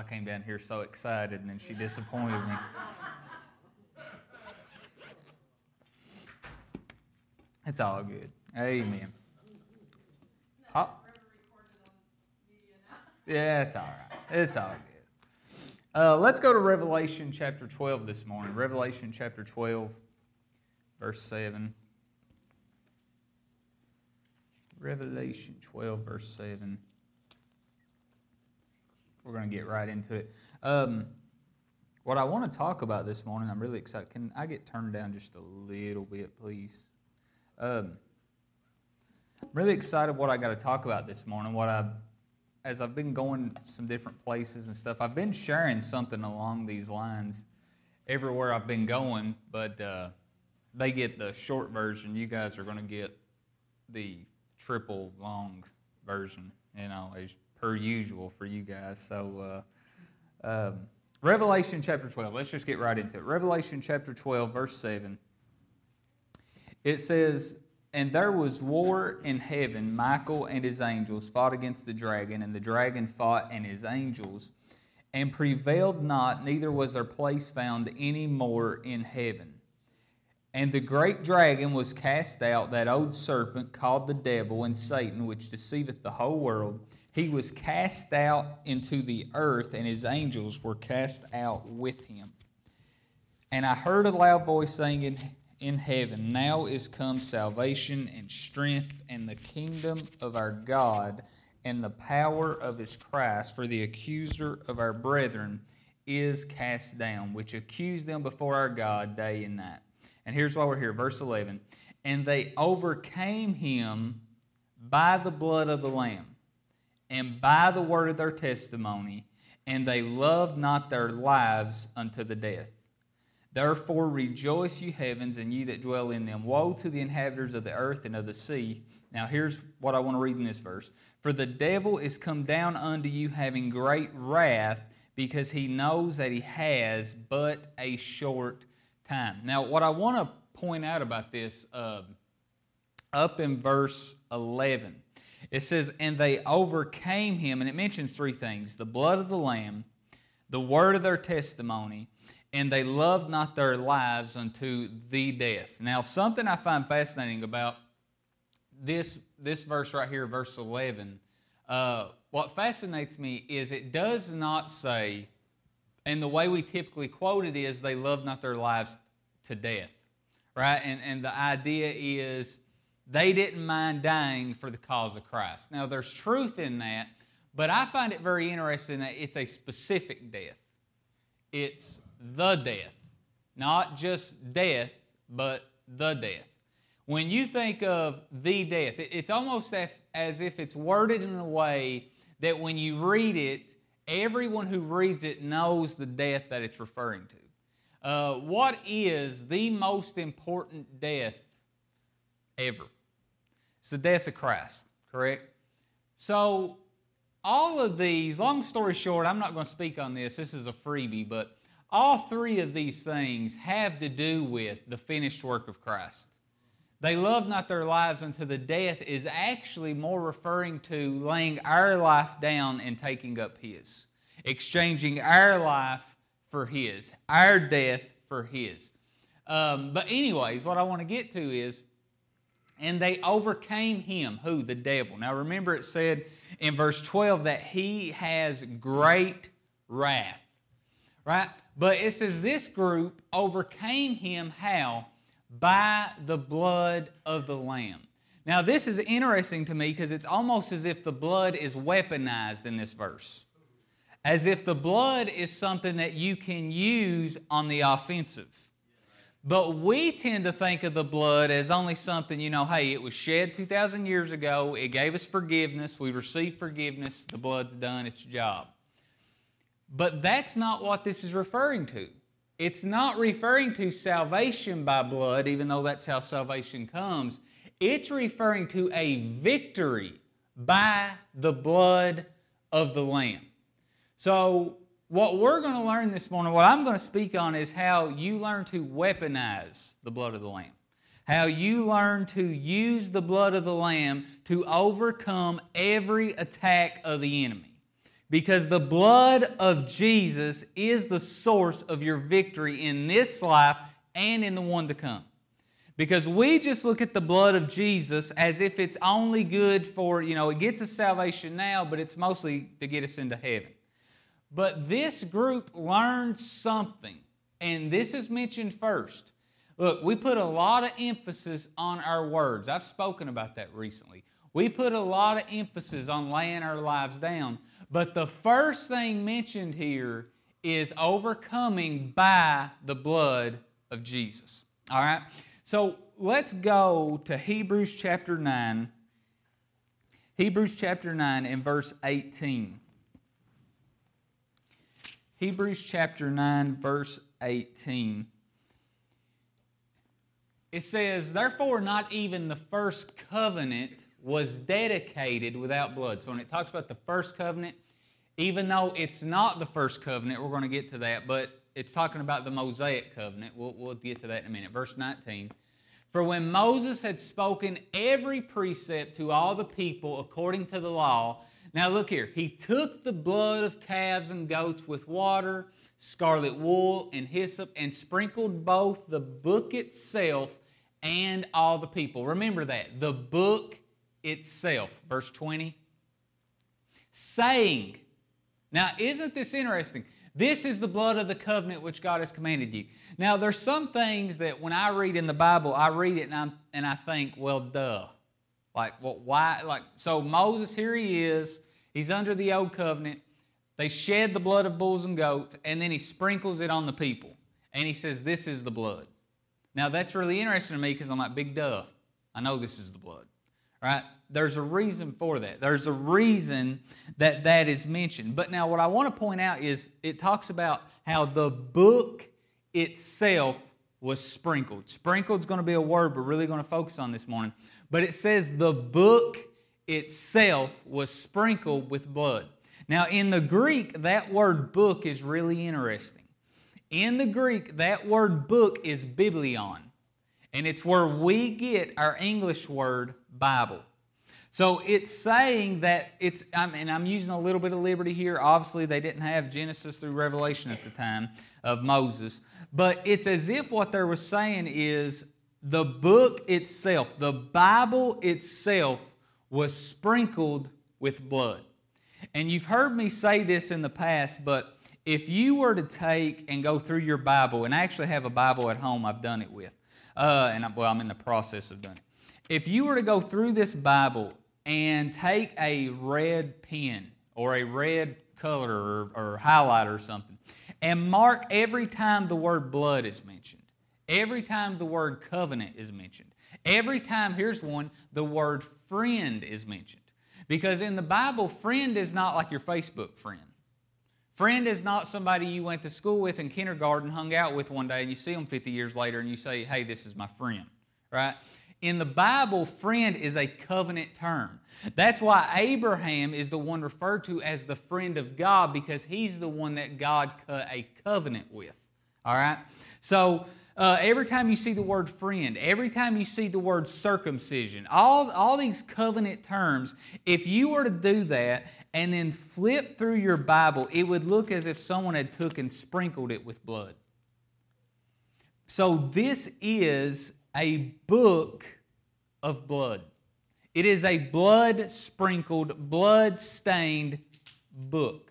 I came down here so excited and then she disappointed me. It's all good. Amen. Oh. Yeah, it's all right. It's all good. Uh, let's go to Revelation chapter 12 this morning. Revelation chapter 12, verse 7. Revelation 12, verse 7. We're going to get right into it. Um, what I want to talk about this morning, I'm really excited. Can I get turned down just a little bit, please? Um, I'm really excited what I got to talk about this morning. What I, as I've been going some different places and stuff, I've been sharing something along these lines everywhere I've been going, but uh, they get the short version. You guys are going to get the triple long version, you know, as per usual for you guys. So, uh, um, Revelation chapter 12, let's just get right into it. Revelation chapter 12, verse 7. It says, And there was war in heaven. Michael and his angels fought against the dragon, and the dragon fought and his angels, and prevailed not, neither was their place found any more in heaven. And the great dragon was cast out, that old serpent called the devil and Satan, which deceiveth the whole world. He was cast out into the earth, and his angels were cast out with him. And I heard a loud voice saying in, in heaven, Now is come salvation and strength and the kingdom of our God and the power of his Christ, for the accuser of our brethren is cast down, which accused them before our God day and night. And here's why we're here, verse 11. And they overcame him by the blood of the Lamb and by the word of their testimony, and they loved not their lives unto the death. Therefore rejoice, ye heavens, and ye that dwell in them. Woe to the inhabitants of the earth and of the sea. Now here's what I want to read in this verse. For the devil is come down unto you having great wrath, because he knows that he has but a short time. Now, what I want to point out about this, uh, up in verse 11, it says, And they overcame him, and it mentions three things the blood of the Lamb, the word of their testimony, and they loved not their lives unto the death. Now, something I find fascinating about this, this verse right here, verse 11, uh, what fascinates me is it does not say, and the way we typically quote it is, they loved not their lives to death, right? And, and the idea is they didn't mind dying for the cause of Christ. Now, there's truth in that, but I find it very interesting that it's a specific death. It's the death, not just death, but the death. When you think of the death, it's almost as if it's worded in a way that when you read it, everyone who reads it knows the death that it's referring to. Uh, what is the most important death ever? It's the death of Christ, correct? So, all of these, long story short, I'm not going to speak on this, this is a freebie, but all three of these things have to do with the finished work of Christ. They love not their lives unto the death is actually more referring to laying our life down and taking up His, exchanging our life for His, our death for His. Um, but, anyways, what I want to get to is and they overcame him. Who? The devil. Now remember, it said in verse 12 that he has great wrath. Right? But it says this group overcame him how? By the blood of the Lamb. Now, this is interesting to me because it's almost as if the blood is weaponized in this verse. As if the blood is something that you can use on the offensive. But we tend to think of the blood as only something, you know, hey, it was shed 2,000 years ago. It gave us forgiveness. We received forgiveness. The blood's done its job. But that's not what this is referring to. It's not referring to salvation by blood, even though that's how salvation comes. It's referring to a victory by the blood of the Lamb. So what we're going to learn this morning, what I'm going to speak on, is how you learn to weaponize the blood of the Lamb. How you learn to use the blood of the Lamb to overcome every attack of the enemy. because the blood of Jesus is the source of your victory in this life and in the one to come. Because we just look at the blood of Jesus as if it's only good for, you know, it gets us salvation now, but it's mostly to get us into heaven. But this group learned something, and this is mentioned first. Look, we put a lot of emphasis on our words. I've spoken about that recently. We put a lot of emphasis on laying our lives down. But the first thing mentioned here is overcoming by the blood of Jesus. All right? So let's go to Hebrews chapter 9. Hebrews chapter 9 and verse 18. Hebrews chapter 9, verse 18. It says, Therefore, not even the first covenant was dedicated without blood. So when it talks about the first covenant, even though it's not the first covenant, we're going to get to that, but it's talking about the Mosaic covenant. We'll, we'll get to that in a minute. Verse 19. For when Moses had spoken every precept to all the people according to the law, now look here, he took the blood of calves and goats with water, scarlet wool, and hyssop, and sprinkled both the book itself and all the people. Remember that, the book itself. Verse 20. Saying, now isn't this interesting? This is the blood of the covenant which God has commanded you. Now, there's some things that when I read in the Bible, I read it and, i and I think, well, duh. Like, well, why? Like, so Moses, here he is. He's under the old covenant. They shed the blood of bulls and goats, and then he sprinkles it on the people. And he says, This is the blood. Now, that's really interesting to me because I'm like, big duh. I know this is the blood. Right? There's a reason for that. There's a reason that that is mentioned. But now, what I want to point out is it talks about how the book itself was sprinkled. Sprinkled is going to be a word we're really going to focus on this morning. But it says the book itself was sprinkled with blood. Now, in the Greek, that word book is really interesting. In the Greek, that word book is biblion, and it's where we get our English word Bible. So it's saying that it's, I mean, I'm using a little bit of liberty here. Obviously, they didn't have Genesis through Revelation at the time of Moses, but it's as if what they were saying is the book itself, the Bible itself, was sprinkled with blood. And you've heard me say this in the past, but if you were to take and go through your Bible, and I actually have a Bible at home I've done it with, uh, and I, well, I'm in the process of doing it. If you were to go through this Bible and take a red pen or a red color or, or highlighter or something and mark every time the word blood is mentioned, every time the word covenant is mentioned, every time, here's one, the word friend is mentioned. Because in the Bible, friend is not like your Facebook friend. Friend is not somebody you went to school with in kindergarten, hung out with one day, and you see them 50 years later and you say, hey, this is my friend, right? In the Bible, friend is a covenant term. That's why Abraham is the one referred to as the friend of God because he's the one that God cut a covenant with. All right? So, uh, every time you see the word friend, every time you see the word circumcision, all, all these covenant terms, if you were to do that and then flip through your Bible, it would look as if someone had took and sprinkled it with blood. So this is a book of blood. It is a blood sprinkled, blood stained book.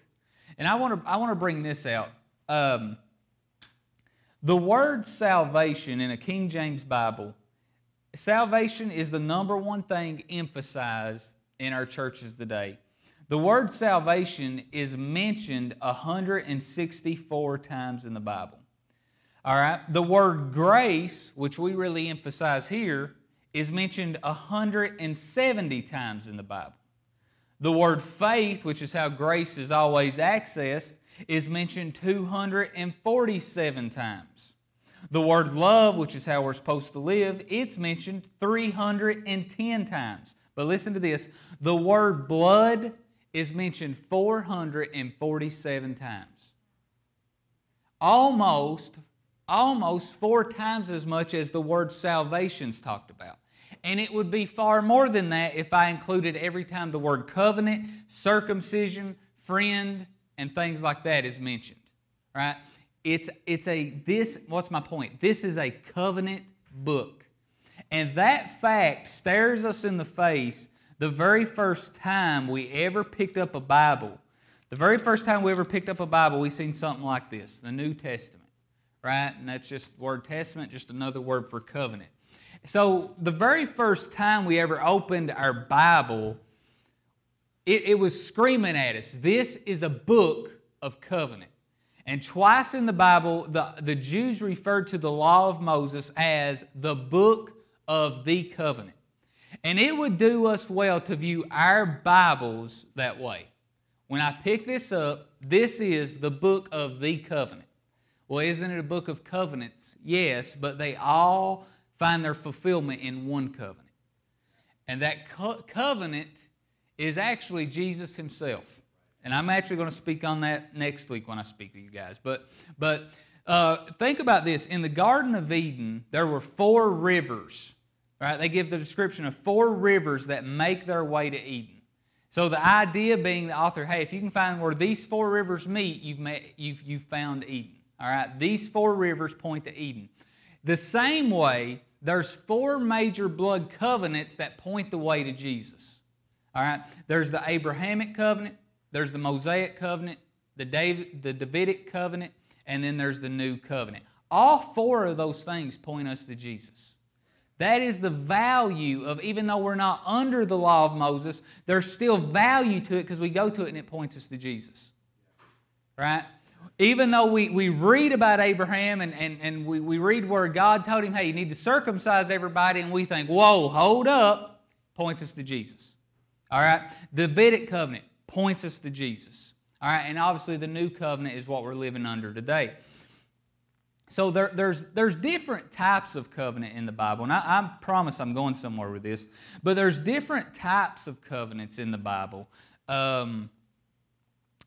And I want to I want to bring this out. Um, the word salvation in a King James Bible, salvation is the number one thing emphasized in our churches today. The word salvation is mentioned 164 times in the Bible. All right? The word grace, which we really emphasize here, is mentioned 170 times in the Bible. The word faith, which is how grace is always accessed, is mentioned 247 times. The word love, which is how we're supposed to live, it's mentioned 310 times. But listen to this the word blood is mentioned 447 times. Almost, almost four times as much as the word salvation's talked about. And it would be far more than that if I included every time the word covenant, circumcision, friend, and things like that is mentioned. Right? It's it's a this what's my point? This is a covenant book. And that fact stares us in the face the very first time we ever picked up a Bible. The very first time we ever picked up a Bible, we seen something like this, the New Testament. Right? And that's just the word testament, just another word for covenant. So the very first time we ever opened our Bible, it, it was screaming at us, this is a book of covenant. And twice in the Bible, the, the Jews referred to the law of Moses as the book of the covenant. And it would do us well to view our Bibles that way. When I pick this up, this is the book of the covenant. Well, isn't it a book of covenants? Yes, but they all find their fulfillment in one covenant. And that co- covenant is actually Jesus Himself. And I'm actually going to speak on that next week when I speak to you guys. But, but uh, think about this. In the Garden of Eden, there were four rivers. Right? They give the description of four rivers that make their way to Eden. So the idea being the author, hey, if you can find where these four rivers meet, you've, met, you've, you've found Eden. All right? These four rivers point to Eden. The same way, there's four major blood covenants that point the way to Jesus. All right? There's the Abrahamic covenant, there's the Mosaic covenant, the, David, the Davidic covenant, and then there's the new covenant. All four of those things point us to Jesus. That is the value of, even though we're not under the law of Moses, there's still value to it because we go to it and it points us to Jesus. Right? Even though we, we read about Abraham and, and, and we, we read where God told him, hey, you need to circumcise everybody, and we think, whoa, hold up, points us to Jesus. All right? The Davidic covenant points us to Jesus. All right, and obviously the new covenant is what we're living under today. So there, there's, there's different types of covenant in the Bible, and I, I, promise I'm going somewhere with this, but there's different types of covenants in the Bible. Um,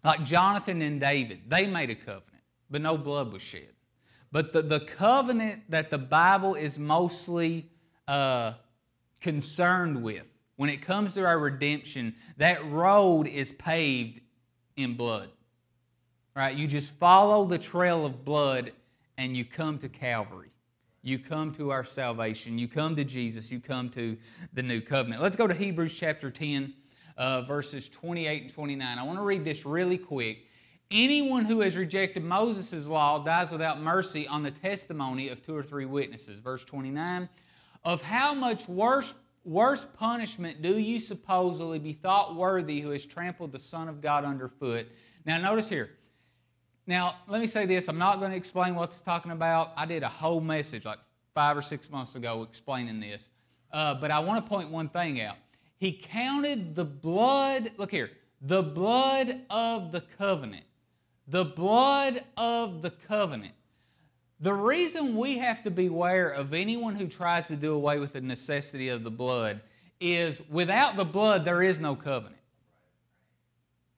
like Jonathan and David, they made a covenant, but no blood was shed. But the, the covenant that the Bible is mostly uh, concerned with when it comes to our redemption, that road is paved in blood. Right? You just follow the trail of blood and you come to Calvary. You come to our salvation. You come to Jesus. You come to the new covenant. Let's go to Hebrews chapter 10, uh, verses 28 and 29. I want to read this really quick. Anyone who has rejected Moses' law dies without mercy on the testimony of two or three witnesses. Verse 29. Of how much worse worse punishment do you supposedly be thought worthy who has trampled the Son of God underfoot? Now, notice here. Now, let me say this. I'm not going to explain what it's talking about. I did a whole message like five or six months ago explaining this. Uh, but I want to point one thing out. He counted the blood, look here, the blood of the covenant. The blood of the covenant the reason we have to beware of anyone who tries to do away with the necessity of the blood is without the blood, there is no covenant.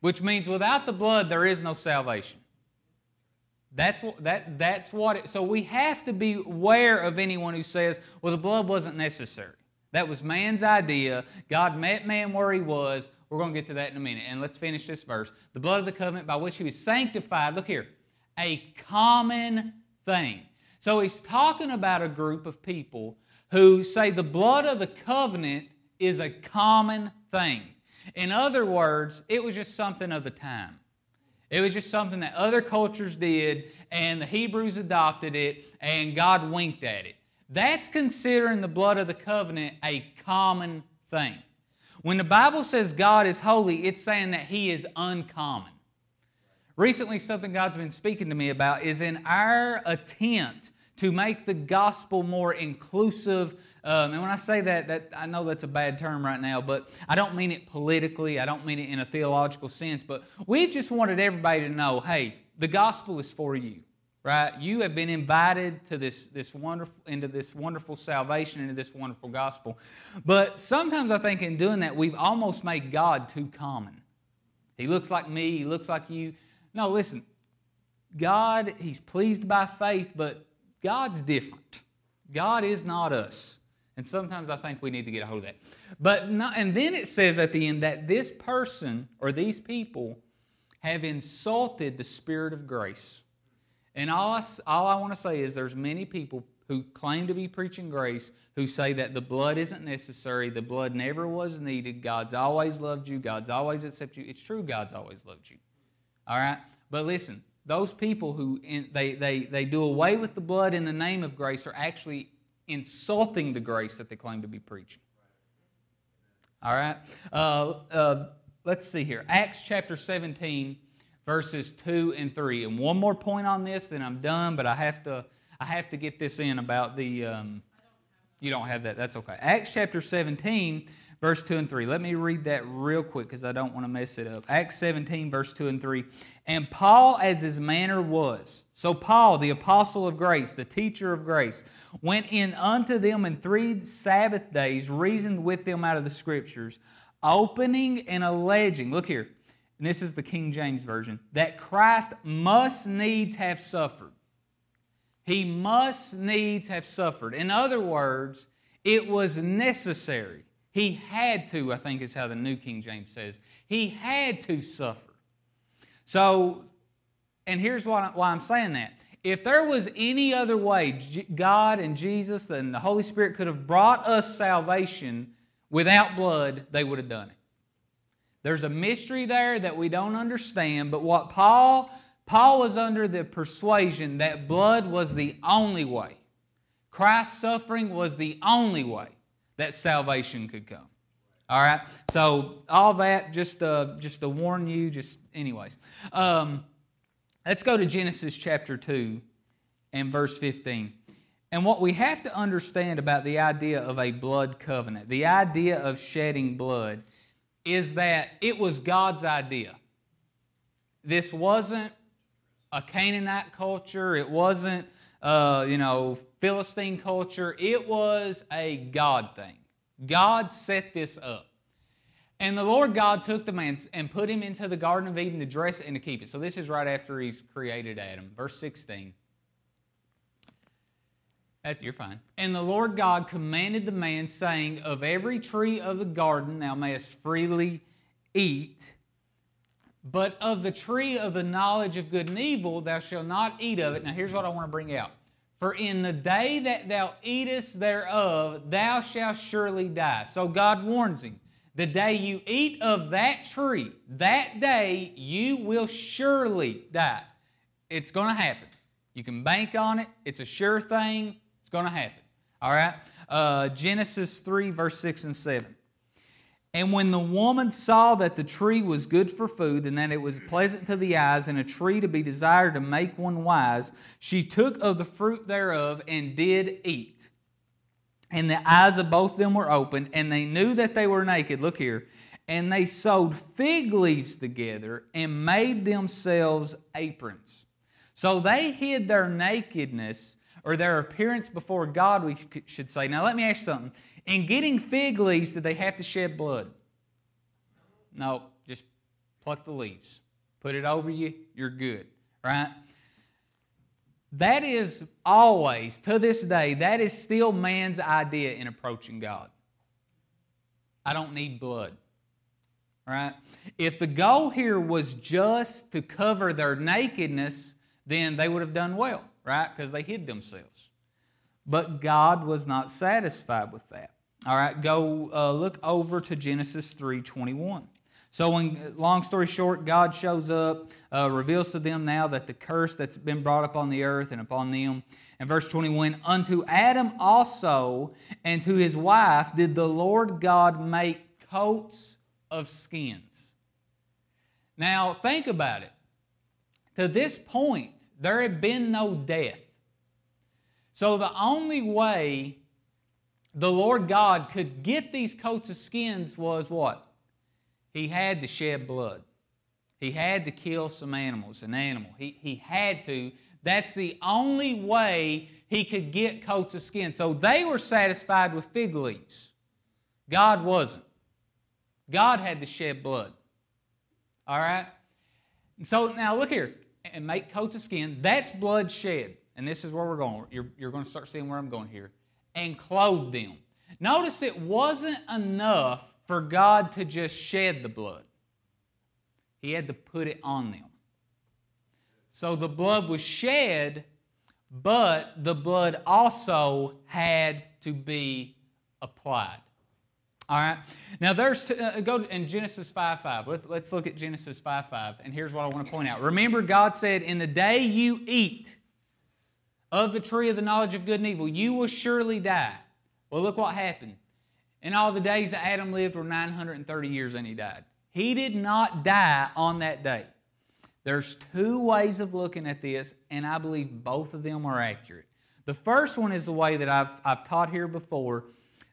Which means without the blood, there is no salvation. That's what, that, that's what it, so we have to be aware of anyone who says, well, the blood wasn't necessary. That was man's idea. God met man where he was. We're going to get to that in a minute. And let's finish this verse. The blood of the covenant by which he was sanctified, look here, a common thing. So he's talking about a group of people who say the blood of the covenant is a common thing. In other words, it was just something of the time. It was just something that other cultures did, and the Hebrews adopted it, and God winked at it. That's considering the blood of the covenant a common thing. When the Bible says God is holy, it's saying that He is uncommon. Recently, something God's been speaking to me about is in our attempt to make the gospel more inclusive. Um, and when I say that, that, I know that's a bad term right now, but I don't mean it politically. I don't mean it in a theological sense. But we just wanted everybody to know, hey, the gospel is for you, right? You have been invited to this, this wonderful into this wonderful salvation, into this wonderful gospel. But sometimes I think in doing that, we've almost made God too common. He looks like me. He looks like you. No, listen. God, He's pleased by faith, but God's different. God is not us. And sometimes I think we need to get a hold of that. But not, and then it says at the end that this person or these people have insulted the Spirit of grace. And all I, all I want to say is there's many people who claim to be preaching grace who say that the blood isn't necessary, the blood never was needed, God's always loved you, God's always accepted you. It's true, God's always loved you. All right? But listen, those people who in, they, they, they do away with the blood in the name of grace are actually insulting the grace that they claim to be preaching. All right? Uh, uh, let's see here. Acts chapter 17, verses 2 and 3. And one more point on this, then I'm done, but I have to, I have to get this in about the. Um, you don't have that. That's okay. Acts chapter 17, verse 2 and 3. Let me read that real quick because I don't want to mess it up. Acts 17, verse 2 and 3. And Paul, as his manner was, so Paul, the apostle of grace, the teacher of grace, went in unto them in three Sabbath days, reasoned with them out of the scriptures, opening and alleging, look here, and this is the King James Version, that Christ must needs have suffered. He must needs have suffered. In other words, it was necessary. He had to, I think is how the New King James says. He had to suffer. So, and here's why, I'm saying that. If there was any other way God and Jesus and the Holy Spirit could have brought us salvation without blood, they would have done it. There's a mystery there that we don't understand, but what Paul Paul was under the persuasion that blood was the only way. Christ's suffering was the only way that salvation could come. All right. So all that just uh, just to warn you. Just anyways. Um, let's go to Genesis chapter two and verse fifteen. And what we have to understand about the idea of a blood covenant, the idea of shedding blood, is that it was God's idea. This wasn't a Canaanite culture. It wasn't, uh, you know, Philistine culture. It was a God thing. God set this up. And the Lord God took the man and put him into the Garden of Eden to dress it and to keep it. So this is right after he's created Adam. Verse 16. You're fine. And the Lord God commanded the man, saying, Of every tree of the garden thou mayest freely eat, but of the tree of the knowledge of good and evil thou shalt not eat of it. Now here's what I want to bring out. For in the day that thou eatest thereof, thou shalt surely die. So God warns him. The day you eat of that tree, that day you will surely die. It's going to happen. You can bank on it. It's a sure thing. It's going to happen. All right? Uh, Genesis 3, verse 6 and 7. And when the woman saw that the tree was good for food, and that it was pleasant to the eyes, and a tree to be desired to make one wise, she took of the fruit thereof and did eat. And the eyes of both them were opened, and they knew that they were naked. Look here. And they sewed fig leaves together and made themselves aprons. So they hid their nakedness or their appearance before God, we should say. Now, let me ask you something. In getting fig leaves, did they have to shed blood? No, just pluck the leaves. Put it over you, you're good, right? That is always, to this day, that is still man's idea in approaching God. I don't need blood, right? If the goal here was just to cover their nakedness, then they would have done well, right? Because they hid themselves. But God was not satisfied with that. All right, go uh, look over to Genesis 3:21. So, when, long story short, God shows up, uh, reveals to them now that the curse that's been brought upon the earth and upon them. And verse 21 Unto Adam also and to his wife did the Lord God make coats of skins. Now, think about it. To this point, there had been no death. So, the only way the Lord God could get these coats of skins was what? He had to shed blood. He had to kill some animals, an animal. He, he had to. That's the only way he could get coats of skin. So they were satisfied with fig leaves. God wasn't. God had to shed blood. All right? So now look here and make coats of skin. That's blood shed. And this is where we're going. You're, you're going to start seeing where I'm going here and clothed them. Notice it wasn't enough for God to just shed the blood. He had to put it on them. So the blood was shed, but the blood also had to be applied. All right. Now there's uh, go in Genesis 5 5. Let, let's look at Genesis 5 5. And here's what I want to point out. Remember, God said, In the day you eat of the tree of the knowledge of good and evil, you will surely die. Well, look what happened. In all the days that Adam lived were 930 years and he died. He did not die on that day. There's two ways of looking at this, and I believe both of them are accurate. The first one is the way that I've, I've taught here before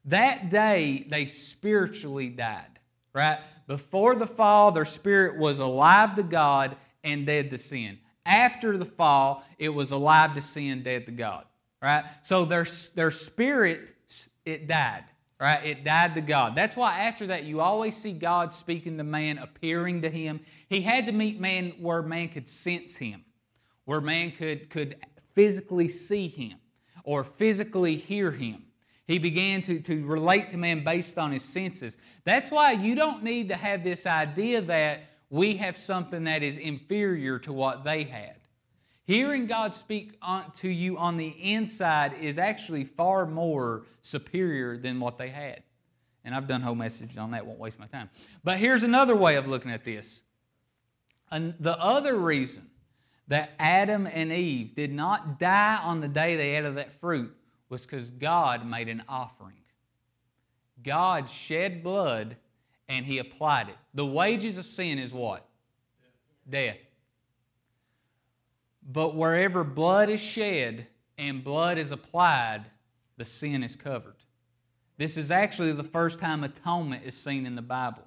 that day, they spiritually died, right? Before the fall, their spirit was alive to God and dead to sin. After the fall, it was alive to sin, dead to God, right? So their, their spirit, it died, right? It died to God. That's why after that, you always see God speaking to man, appearing to him. He had to meet man where man could sense him, where man could, could physically see him or physically hear him. He began to, to relate to man based on his senses. That's why you don't need to have this idea that we have something that is inferior to what they had. Hearing God speak on, to you on the inside is actually far more superior than what they had. And I've done whole messages on that, won't waste my time. But here's another way of looking at this. And the other reason that Adam and Eve did not die on the day they ate of that fruit was because God made an offering. God shed blood and he applied it. The wages of sin is what? Death. But wherever blood is shed and blood is applied, the sin is covered. This is actually the first time atonement is seen in the Bible.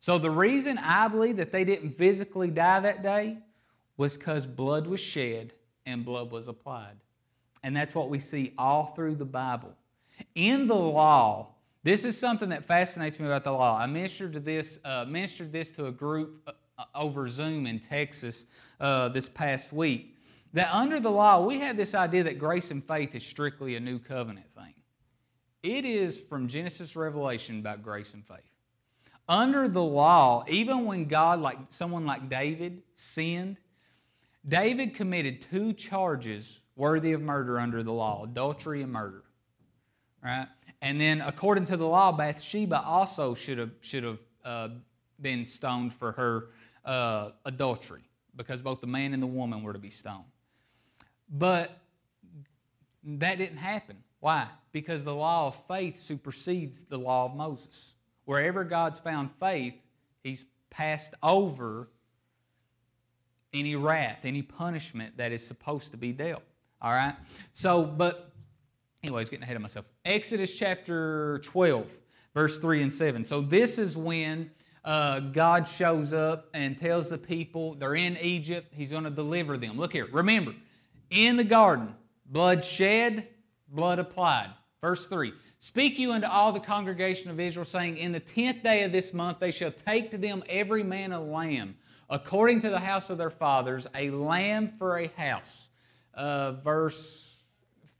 So the reason I believe that they didn't physically die that day was because blood was shed and blood was applied. And that's what we see all through the Bible. In the law, this is something that fascinates me about the law. I ministered to this, uh, ministered this to a group uh, uh, over Zoom in Texas uh, this past week. That under the law, we have this idea that grace and faith is strictly a new covenant thing. It is from Genesis Revelation about grace and faith. Under the law, even when God, like someone like David, sinned, David committed two charges worthy of murder under the law adultery and murder. Right? And then, according to the law, Bathsheba also should have, should have uh, been stoned for her uh, adultery because both the man and the woman were to be stoned. But that didn't happen. Why? Because the law of faith supersedes the law of Moses. Wherever God's found faith, He's passed over any wrath, any punishment that is supposed to be dealt. All right? So, but, anyways, getting ahead of myself. Exodus chapter 12, verse 3 and 7. So, this is when uh, God shows up and tells the people they're in Egypt, He's going to deliver them. Look here, remember, in the garden, blood shed, blood applied. Verse 3 Speak you unto all the congregation of Israel, saying, In the tenth day of this month they shall take to them every man a lamb, according to the house of their fathers, a lamb for a house uh, verse,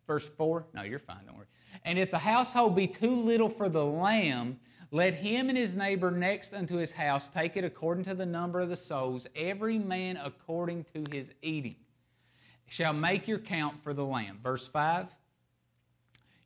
verse 4. No, you're fine, don't worry. And if the household be too little for the lamb, let him and his neighbor next unto his house take it according to the number of the souls, every man according to his eating. Shall make your count for the lamb. Verse 5.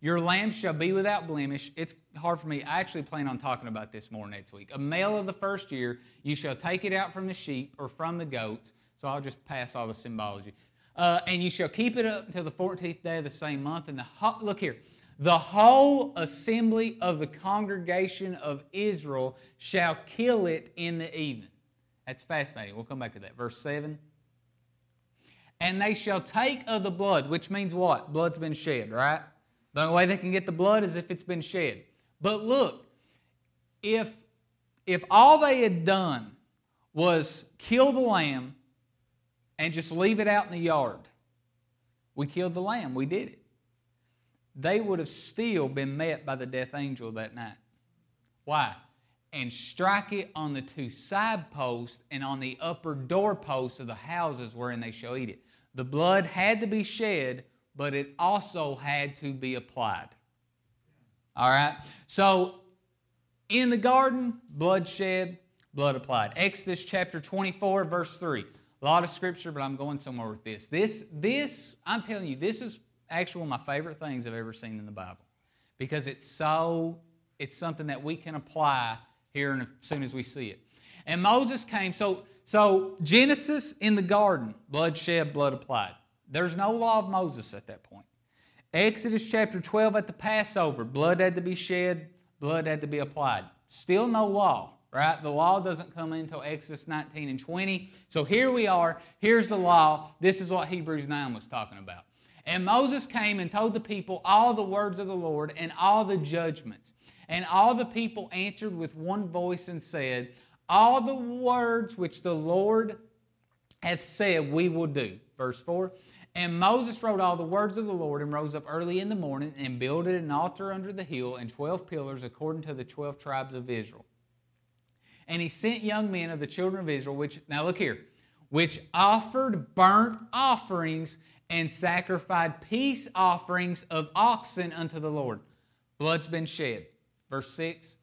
Your lamb shall be without blemish. It's hard for me. I actually plan on talking about this more next week. A male of the first year, you shall take it out from the sheep or from the goats. So I'll just pass all the symbology. Uh, and you shall keep it up until the 14th day of the same month. And the ho- look here, the whole assembly of the congregation of Israel shall kill it in the evening. That's fascinating. We'll come back to that. Verse 7. And they shall take of the blood, which means what? Blood's been shed, right? The only way they can get the blood is if it's been shed. But look, if if all they had done was kill the lamb and just leave it out in the yard. We killed the lamb, we did it. They would have still been met by the death angel that night. Why? And strike it on the two side posts and on the upper door posts of the houses wherein they shall eat it. The blood had to be shed, but it also had to be applied. All right? So, in the garden, blood shed, blood applied. Exodus chapter 24, verse 3. A lot of scripture, but I'm going somewhere with this. This, this, I'm telling you, this is actually one of my favorite things I've ever seen in the Bible because it's so, it's something that we can apply here and as soon as we see it. And Moses came, so, so Genesis in the garden, blood shed, blood applied. There's no law of Moses at that point. Exodus chapter 12 at the Passover, blood had to be shed, blood had to be applied. Still no law right? The law doesn't come until Exodus 19 and 20. So here we are. Here's the law. This is what Hebrews 9 was talking about. And Moses came and told the people all the words of the Lord and all the judgments. And all the people answered with one voice and said, All the words which the Lord hath said we will do. Verse 4. And Moses wrote all the words of the Lord and rose up early in the morning and builded an altar under the hill and twelve pillars according to the twelve tribes of Israel. And he sent young men of the children of Israel, which, now look here, which offered burnt offerings and sacrificed peace offerings of oxen unto the Lord. Blood's been shed. Verse 6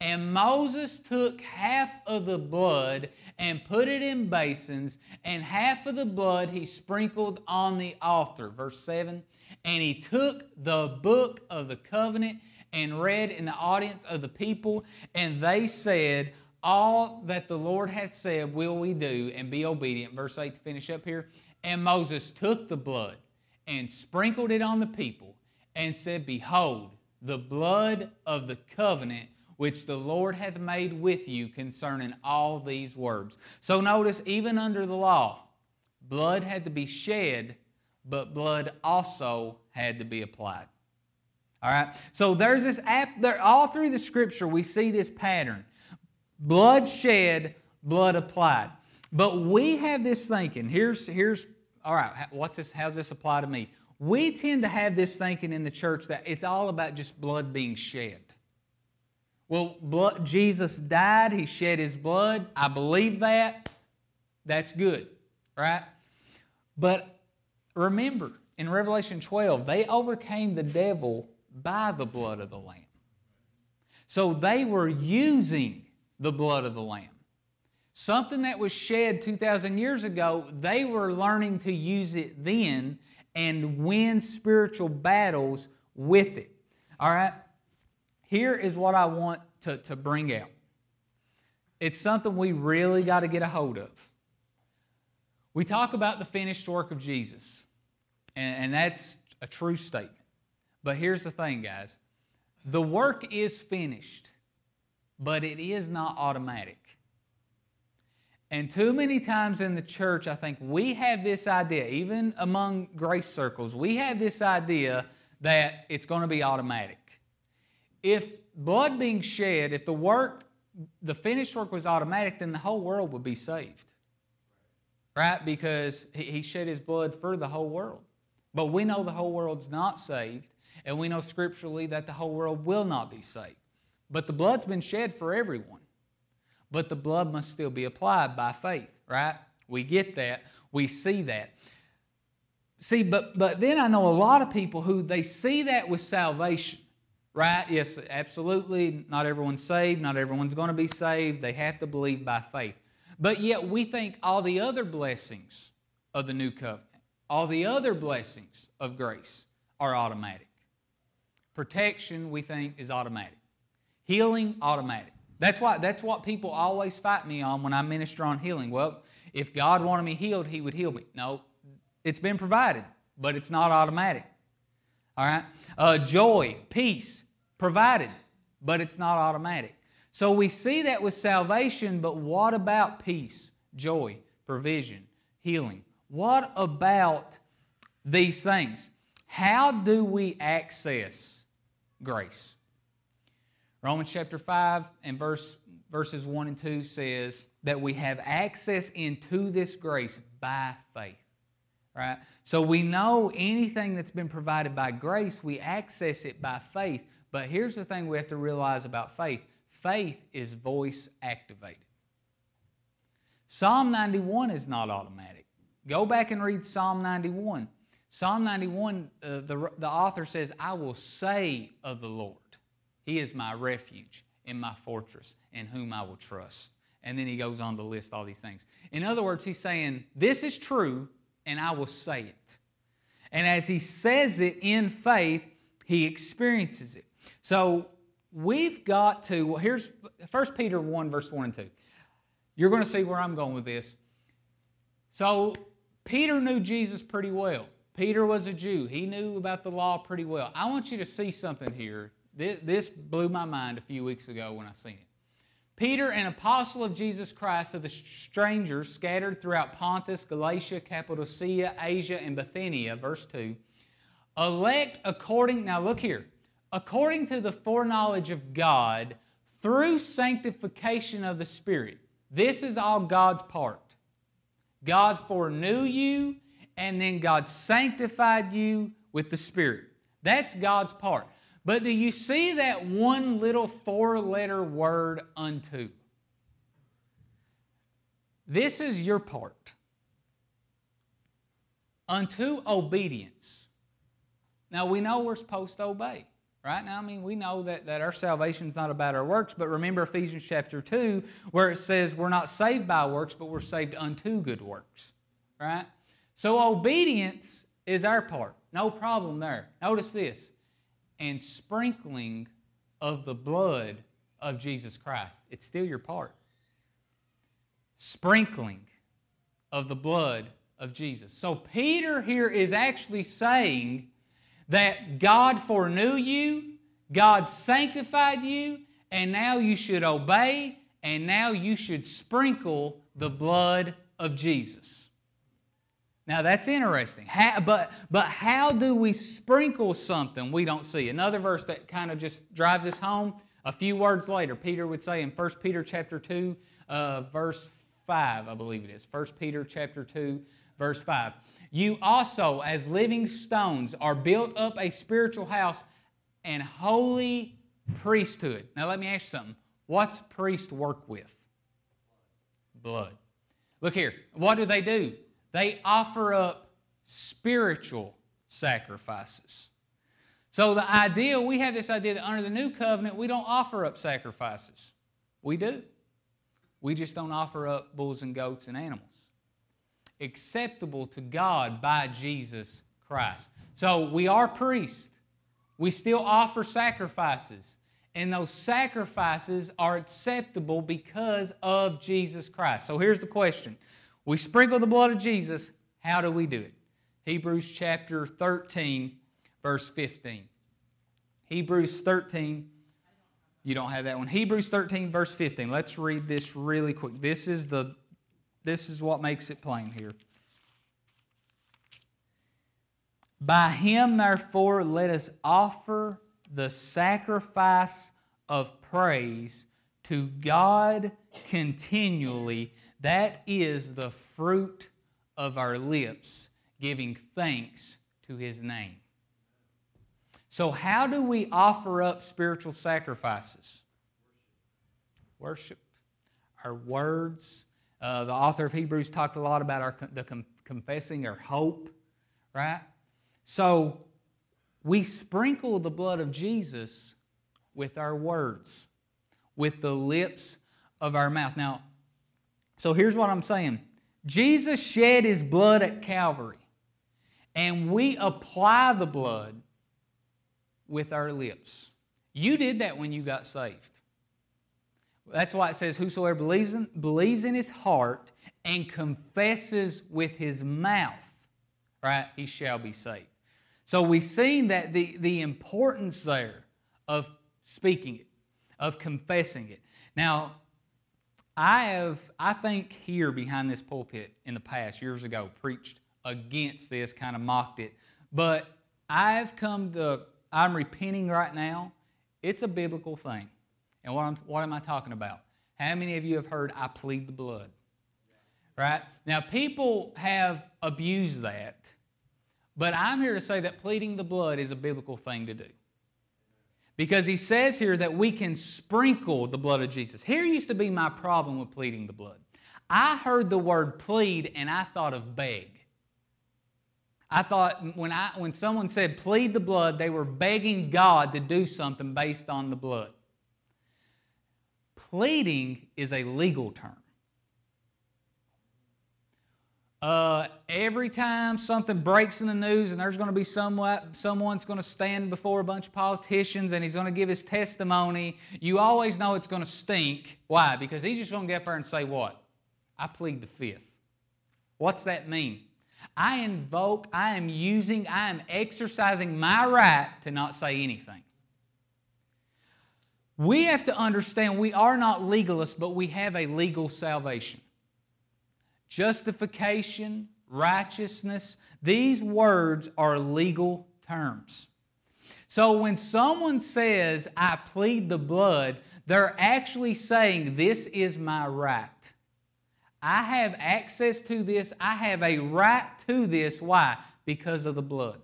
And Moses took half of the blood and put it in basins, and half of the blood he sprinkled on the altar. Verse 7 And he took the book of the covenant and read in the audience of the people, and they said, all that the Lord hath said will we do and be obedient. Verse 8 to finish up here. And Moses took the blood and sprinkled it on the people and said, Behold, the blood of the covenant which the Lord hath made with you concerning all these words. So notice, even under the law, blood had to be shed, but blood also had to be applied. All right? So there's this app, there, all through the scripture, we see this pattern blood shed, blood applied. But we have this thinking. Here's, here's all right, what's this, how's this apply to me? We tend to have this thinking in the church that it's all about just blood being shed. Well, blood, Jesus died, he shed his blood. I believe that. That's good, right? But remember, in Revelation 12, they overcame the devil by the blood of the Lamb. So they were using the blood of the Lamb. Something that was shed 2,000 years ago, they were learning to use it then and win spiritual battles with it. All right? Here is what I want to, to bring out it's something we really got to get a hold of. We talk about the finished work of Jesus, and, and that's a true statement. But here's the thing, guys the work is finished but it is not automatic. And too many times in the church, I think we have this idea, even among grace circles, we have this idea that it's going to be automatic. If blood being shed, if the work, the finished work was automatic, then the whole world would be saved. Right? Because he shed his blood for the whole world. But we know the whole world's not saved, and we know scripturally that the whole world will not be saved. But the blood's been shed for everyone. But the blood must still be applied by faith, right? We get that. We see that. See, but, but then I know a lot of people who they see that with salvation, right? Yes, absolutely. Not everyone's saved. Not everyone's going to be saved. They have to believe by faith. But yet we think all the other blessings of the new covenant, all the other blessings of grace are automatic. Protection, we think, is automatic. Healing, automatic. That's why that's what people always fight me on when I minister on healing. Well, if God wanted me healed, He would heal me. No, it's been provided, but it's not automatic. All right? Uh, joy, peace, provided, but it's not automatic. So we see that with salvation, but what about peace, joy, provision, healing? What about these things? How do we access grace? Romans chapter 5 and verse, verses 1 and 2 says that we have access into this grace by faith. Right? So we know anything that's been provided by grace, we access it by faith. But here's the thing we have to realize about faith faith is voice activated. Psalm 91 is not automatic. Go back and read Psalm 91. Psalm 91, uh, the, the author says, I will say of the Lord. He is my refuge and my fortress, in whom I will trust. And then he goes on to list all these things. In other words, he's saying, This is true, and I will say it. And as he says it in faith, he experiences it. So we've got to, well, here's 1 Peter 1, verse 1 and 2. You're going to see where I'm going with this. So Peter knew Jesus pretty well. Peter was a Jew. He knew about the law pretty well. I want you to see something here. This blew my mind a few weeks ago when I seen it. Peter, an apostle of Jesus Christ, of the strangers scattered throughout Pontus, Galatia, Cappadocia, Asia, and Bithynia, verse 2, elect according, now look here, according to the foreknowledge of God through sanctification of the Spirit. This is all God's part. God foreknew you, and then God sanctified you with the Spirit. That's God's part. But do you see that one little four letter word, unto? This is your part. Unto obedience. Now, we know we're supposed to obey, right? Now, I mean, we know that, that our salvation is not about our works, but remember Ephesians chapter 2, where it says we're not saved by works, but we're saved unto good works, right? So, obedience is our part. No problem there. Notice this and sprinkling of the blood of Jesus Christ. It's still your part. Sprinkling of the blood of Jesus. So Peter here is actually saying that God foreknew you, God sanctified you, and now you should obey, and now you should sprinkle the blood of Jesus. Now that's interesting. How, but, but how do we sprinkle something we don't see? Another verse that kind of just drives us home. A few words later, Peter would say in 1 Peter chapter 2, uh, verse 5, I believe it is. 1 Peter chapter 2, verse 5. You also, as living stones, are built up a spiritual house and holy priesthood. Now let me ask you something. What's priest work with? Blood. Look here. What do they do? They offer up spiritual sacrifices. So the idea, we have this idea that under the new covenant, we don't offer up sacrifices. We do. We just don't offer up bulls and goats and animals. Acceptable to God by Jesus Christ. So we are priests. We still offer sacrifices. And those sacrifices are acceptable because of Jesus Christ. So here's the question we sprinkle the blood of Jesus. How do we do it? Hebrews chapter 13, verse 15. Hebrews 13, you don't have that one. Hebrews 13, verse 15. Let's read this really quick. This is the this is what makes it plain here. By him, therefore, let us offer the sacrifice of praise to God continually. That is the fruit of our lips, giving thanks to His name. So, how do we offer up spiritual sacrifices? Worship. Our words. Uh, the author of Hebrews talked a lot about our the confessing our hope, right? So, we sprinkle the blood of Jesus with our words, with the lips of our mouth. Now, so here's what I'm saying Jesus shed his blood at Calvary, and we apply the blood with our lips. You did that when you got saved. That's why it says, Whosoever believes in, believes in his heart and confesses with his mouth, right, he shall be saved. So we've seen that the, the importance there of speaking it, of confessing it. Now, I have, I think, here behind this pulpit in the past, years ago, preached against this, kind of mocked it. But I've come to, I'm repenting right now. It's a biblical thing. And what, I'm, what am I talking about? How many of you have heard, I plead the blood? Right? Now, people have abused that, but I'm here to say that pleading the blood is a biblical thing to do. Because he says here that we can sprinkle the blood of Jesus. Here used to be my problem with pleading the blood. I heard the word plead and I thought of beg. I thought when, I, when someone said plead the blood, they were begging God to do something based on the blood. Pleading is a legal term. Uh, every time something breaks in the news and there's going to be somewhat, someone's going to stand before a bunch of politicians and he's going to give his testimony, you always know it's going to stink. Why? Because he's just going to get up there and say, What? I plead the fifth. What's that mean? I invoke, I am using, I am exercising my right to not say anything. We have to understand we are not legalists, but we have a legal salvation justification, righteousness, these words are legal terms. So when someone says, I plead the blood, they're actually saying, This is my right. I have access to this. I have a right to this. Why? Because of the blood.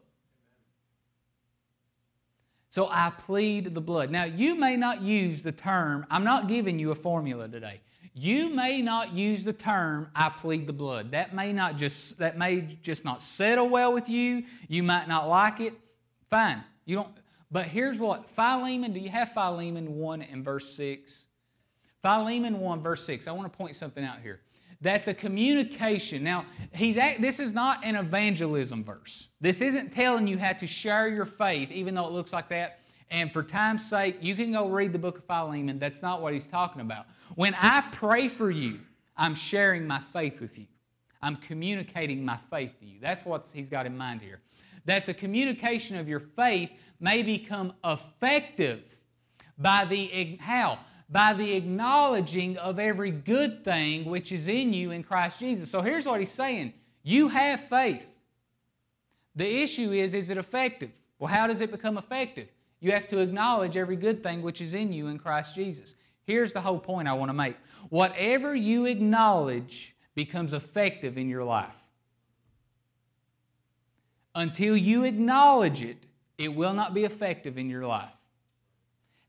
So I plead the blood. Now, you may not use the term, I'm not giving you a formula today. You may not use the term I plead the blood. That may not just that may just not settle well with you. You might not like it. Fine. You don't but here's what Philemon, do you have Philemon 1 and verse 6? Philemon 1 verse 6. I want to point something out here. That the communication, now he's at, this is not an evangelism verse. This isn't telling you how to share your faith, even though it looks like that. And for time's sake, you can go read the book of Philemon. That's not what he's talking about. When I pray for you, I'm sharing my faith with you. I'm communicating my faith to you. That's what he's got in mind here. That the communication of your faith may become effective by the how? By the acknowledging of every good thing which is in you in Christ Jesus. So here's what he's saying. You have faith. The issue is, is it effective? Well, how does it become effective? You have to acknowledge every good thing which is in you in Christ Jesus. Here's the whole point I want to make whatever you acknowledge becomes effective in your life. Until you acknowledge it, it will not be effective in your life.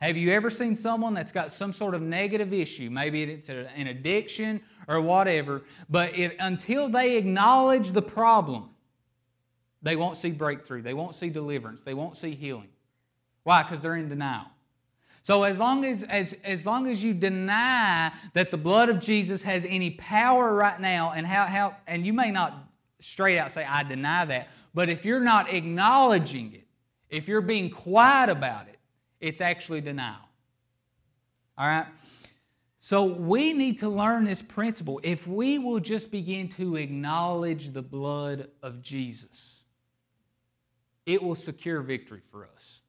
Have you ever seen someone that's got some sort of negative issue? Maybe it's an addiction or whatever, but until they acknowledge the problem, they won't see breakthrough, they won't see deliverance, they won't see healing. Why? Because they're in denial. So as long as, as, as long as you deny that the blood of Jesus has any power right now, and how, how and you may not straight out say, I deny that, but if you're not acknowledging it, if you're being quiet about it, it's actually denial. All right? So we need to learn this principle. If we will just begin to acknowledge the blood of Jesus, it will secure victory for us.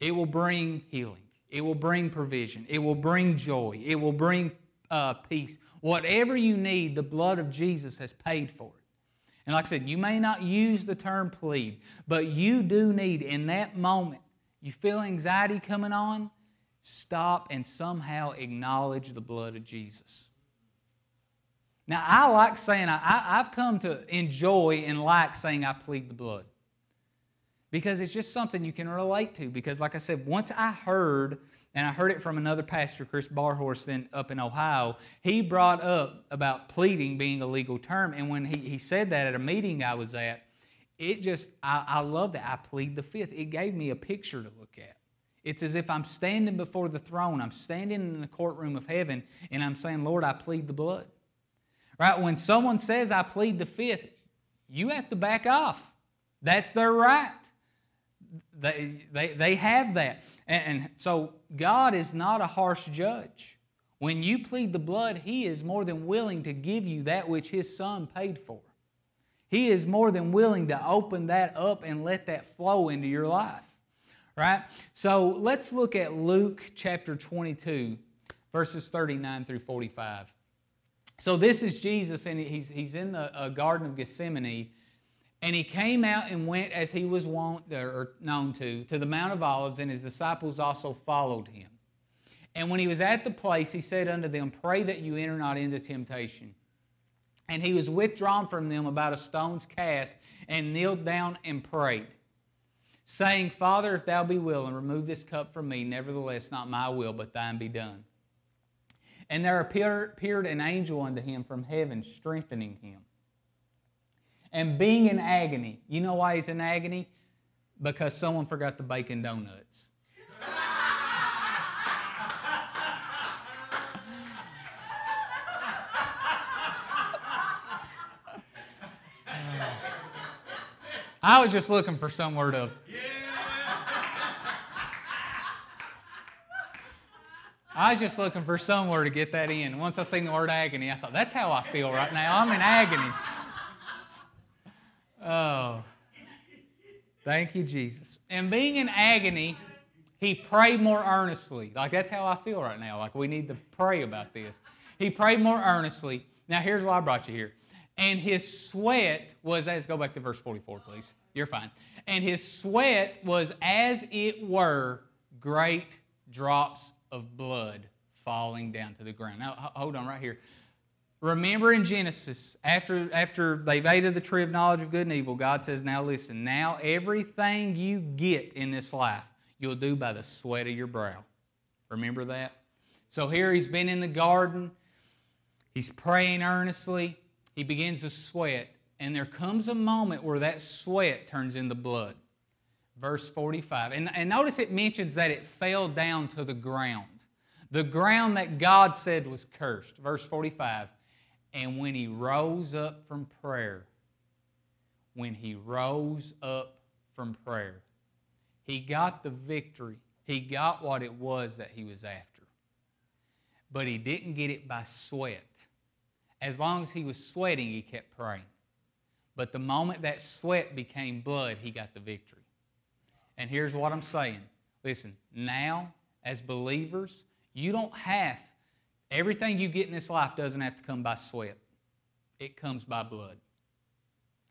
It will bring healing. It will bring provision. It will bring joy. It will bring uh, peace. Whatever you need, the blood of Jesus has paid for it. And like I said, you may not use the term plead, but you do need, in that moment, you feel anxiety coming on, stop and somehow acknowledge the blood of Jesus. Now, I like saying, I, have come to enjoy and like saying I plead the blood because it's just something you can relate to. Because, like I said, once I heard, and I heard it from another pastor, Chris Barhorse, then up in Ohio, he brought up about pleading being a legal term. And when he, he said that at a meeting I was at, it just, I, I love that. I plead the fifth. It gave me a picture to look at. It's as if I'm standing before the throne. I'm standing in the courtroom of heaven, and I'm saying, Lord, I plead the blood. Right? When someone says, I plead the fifth, you have to back off. That's their right. They, they, they have that. And, and so God is not a harsh judge. When you plead the blood, He is more than willing to give you that which His Son paid for. He is more than willing to open that up and let that flow into your life. Right? So let's look at Luke chapter 22, verses 39 through 45. So this is Jesus, and he's, he's in the uh, Garden of Gethsemane, and he came out and went as he was wont or known to, to the Mount of Olives, and his disciples also followed him. And when he was at the place, he said unto them, Pray that you enter not into temptation. And he was withdrawn from them about a stone's cast, and kneeled down and prayed, saying, Father, if thou be willing, remove this cup from me. Nevertheless, not my will, but thine be done. And there appeared an angel unto him from heaven, strengthening him and being in agony. You know why he's in agony? Because someone forgot the bacon donuts. I was just looking for somewhere to. Yeah. I was just looking for somewhere to get that in. Once I seen the word agony, I thought, that's how I feel right now. I'm in agony. Oh. Thank you, Jesus. And being in agony, he prayed more earnestly. Like, that's how I feel right now. Like, we need to pray about this. He prayed more earnestly. Now, here's why I brought you here. And his sweat was as, go back to verse 44, please. You're fine. And his sweat was as it were great drops of blood falling down to the ground. Now, hold on right here. Remember in Genesis, after, after they've ate of the tree of knowledge of good and evil, God says, Now listen, now everything you get in this life, you'll do by the sweat of your brow. Remember that? So here he's been in the garden, he's praying earnestly, he begins to sweat, and there comes a moment where that sweat turns into blood. Verse 45. And, and notice it mentions that it fell down to the ground. The ground that God said was cursed. Verse 45. And when he rose up from prayer, when he rose up from prayer, he got the victory. He got what it was that he was after. But he didn't get it by sweat. As long as he was sweating, he kept praying. But the moment that sweat became blood, he got the victory. And here's what I'm saying listen, now, as believers, you don't have Everything you get in this life doesn't have to come by sweat, it comes by blood.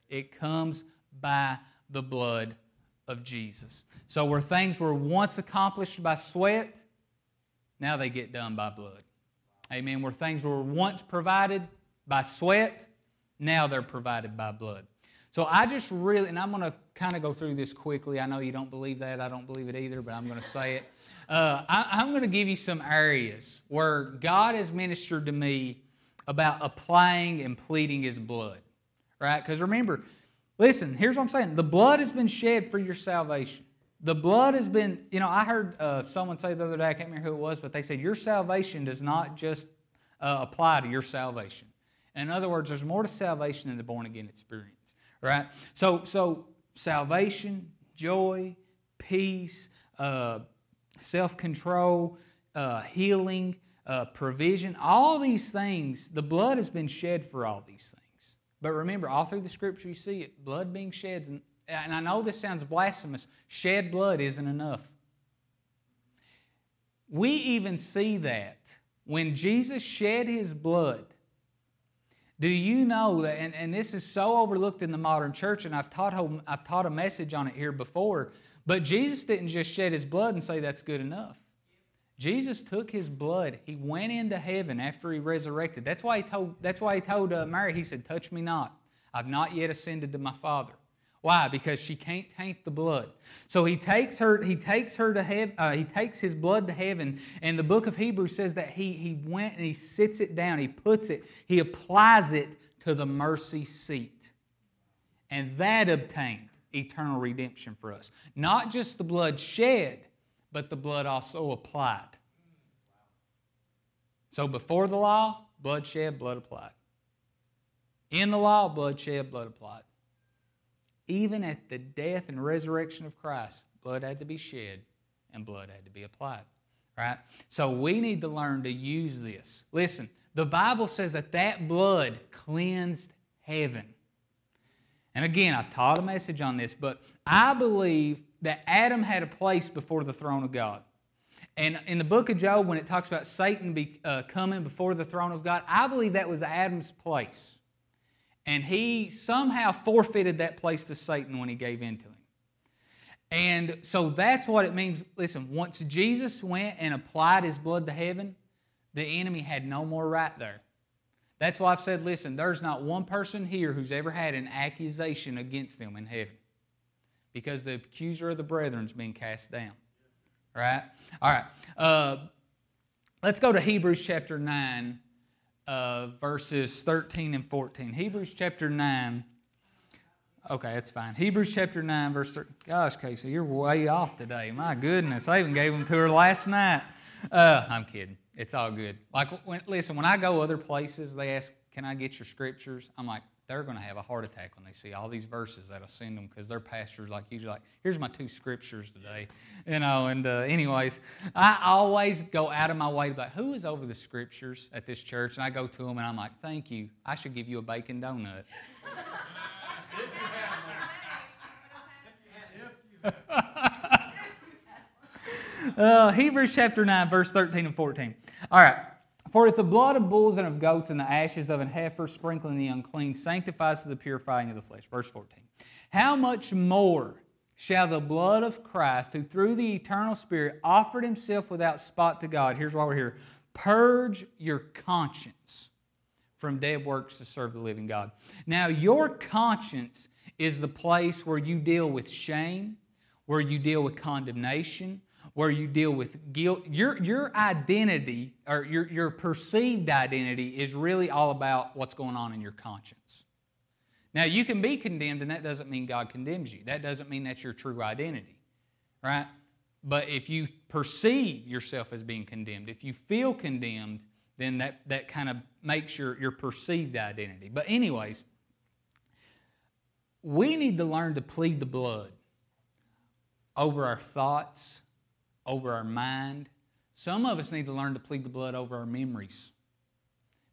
It comes by the blood of Jesus. So, where things were once accomplished by sweat, now they get done by blood. Amen. Where things were once provided by sweat, now they're provided by blood. So I just really, and I'm going to kind of go through this quickly. I know you don't believe that. I don't believe it either, but I'm going to say it. Uh, I, am going to give you some areas where God has ministered to me about applying and pleading His blood, right? Because remember, listen, here's what I'm saying the blood has been shed for your salvation. The blood has been, you know, I heard uh, someone say the other day, I can't remember who it was, but they said, Your salvation does not just uh, apply to your salvation. In other words, there's more to salvation than the born again experience, right? So, so salvation, joy, peace, uh, self control, uh, healing, uh, provision, all these things, the blood has been shed for all these things. But remember, all through the scripture, you see it blood being shed. And, and I know this sounds blasphemous. Shed blood isn't enough. We even see that when Jesus shed his blood. Do you know that, and, and this is so overlooked in the modern church, and I've taught, I've taught a message on it here before, but Jesus didn't just shed his blood and say that's good enough. Jesus took his blood. He went into heaven after he resurrected. That's why he told, that's why he told uh, Mary, he said, Touch me not. I've not yet ascended to my Father. Why? Because she can't taint the blood. So he takes her, he takes her to heaven, uh, he takes his blood to heaven, and the book of Hebrews says that he, he went and he sits it down, he puts it, he applies it to the mercy seat. And that obtained eternal redemption for us. Not just the blood shed, but the blood also applied. So before the law, blood shed, blood applied. In the law, blood shed, blood applied. Even at the death and resurrection of Christ, blood had to be shed and blood had to be applied. Right? So we need to learn to use this. Listen, the Bible says that that blood cleansed heaven. And again, I've taught a message on this, but I believe that Adam had a place before the throne of God. And in the book of Job, when it talks about Satan be, uh, coming before the throne of God, I believe that was Adam's place. And he somehow forfeited that place to Satan when he gave in to him. And so that's what it means. Listen, once Jesus went and applied his blood to heaven, the enemy had no more right there. That's why I've said, listen, there's not one person here who's ever had an accusation against them in heaven because the accuser of the brethren's been cast down. Right? All right. Uh, let's go to Hebrews chapter 9, uh, verses 13 and 14. Hebrews chapter 9. Okay, that's fine. Hebrews chapter 9, verse 13. Gosh, Casey, you're way off today. My goodness. I even gave them to her last night. Uh, I'm kidding. It's all good. Like, when, listen, when I go other places, they ask, Can I get your scriptures? I'm like, they're going to have a heart attack when they see all these verses that I send them because their pastors like usually like, here's my two scriptures today, you know. And uh, anyways, I always go out of my way to be like, who is over the scriptures at this church? And I go to them and I'm like, thank you. I should give you a bacon donut. uh, Hebrews chapter 9, verse 13 and 14. All right. For if the blood of bulls and of goats and the ashes of an heifer sprinkling the unclean sanctifies to the purifying of the flesh. Verse 14. How much more shall the blood of Christ, who through the eternal Spirit offered himself without spot to God, here's why we're here, purge your conscience from dead works to serve the living God. Now, your conscience is the place where you deal with shame, where you deal with condemnation, where you deal with guilt. Your, your identity, or your, your perceived identity, is really all about what's going on in your conscience. Now, you can be condemned, and that doesn't mean God condemns you. That doesn't mean that's your true identity, right? But if you perceive yourself as being condemned, if you feel condemned, then that, that kind of makes your, your perceived identity. But, anyways, we need to learn to plead the blood over our thoughts, over our mind. Some of us need to learn to plead the blood over our memories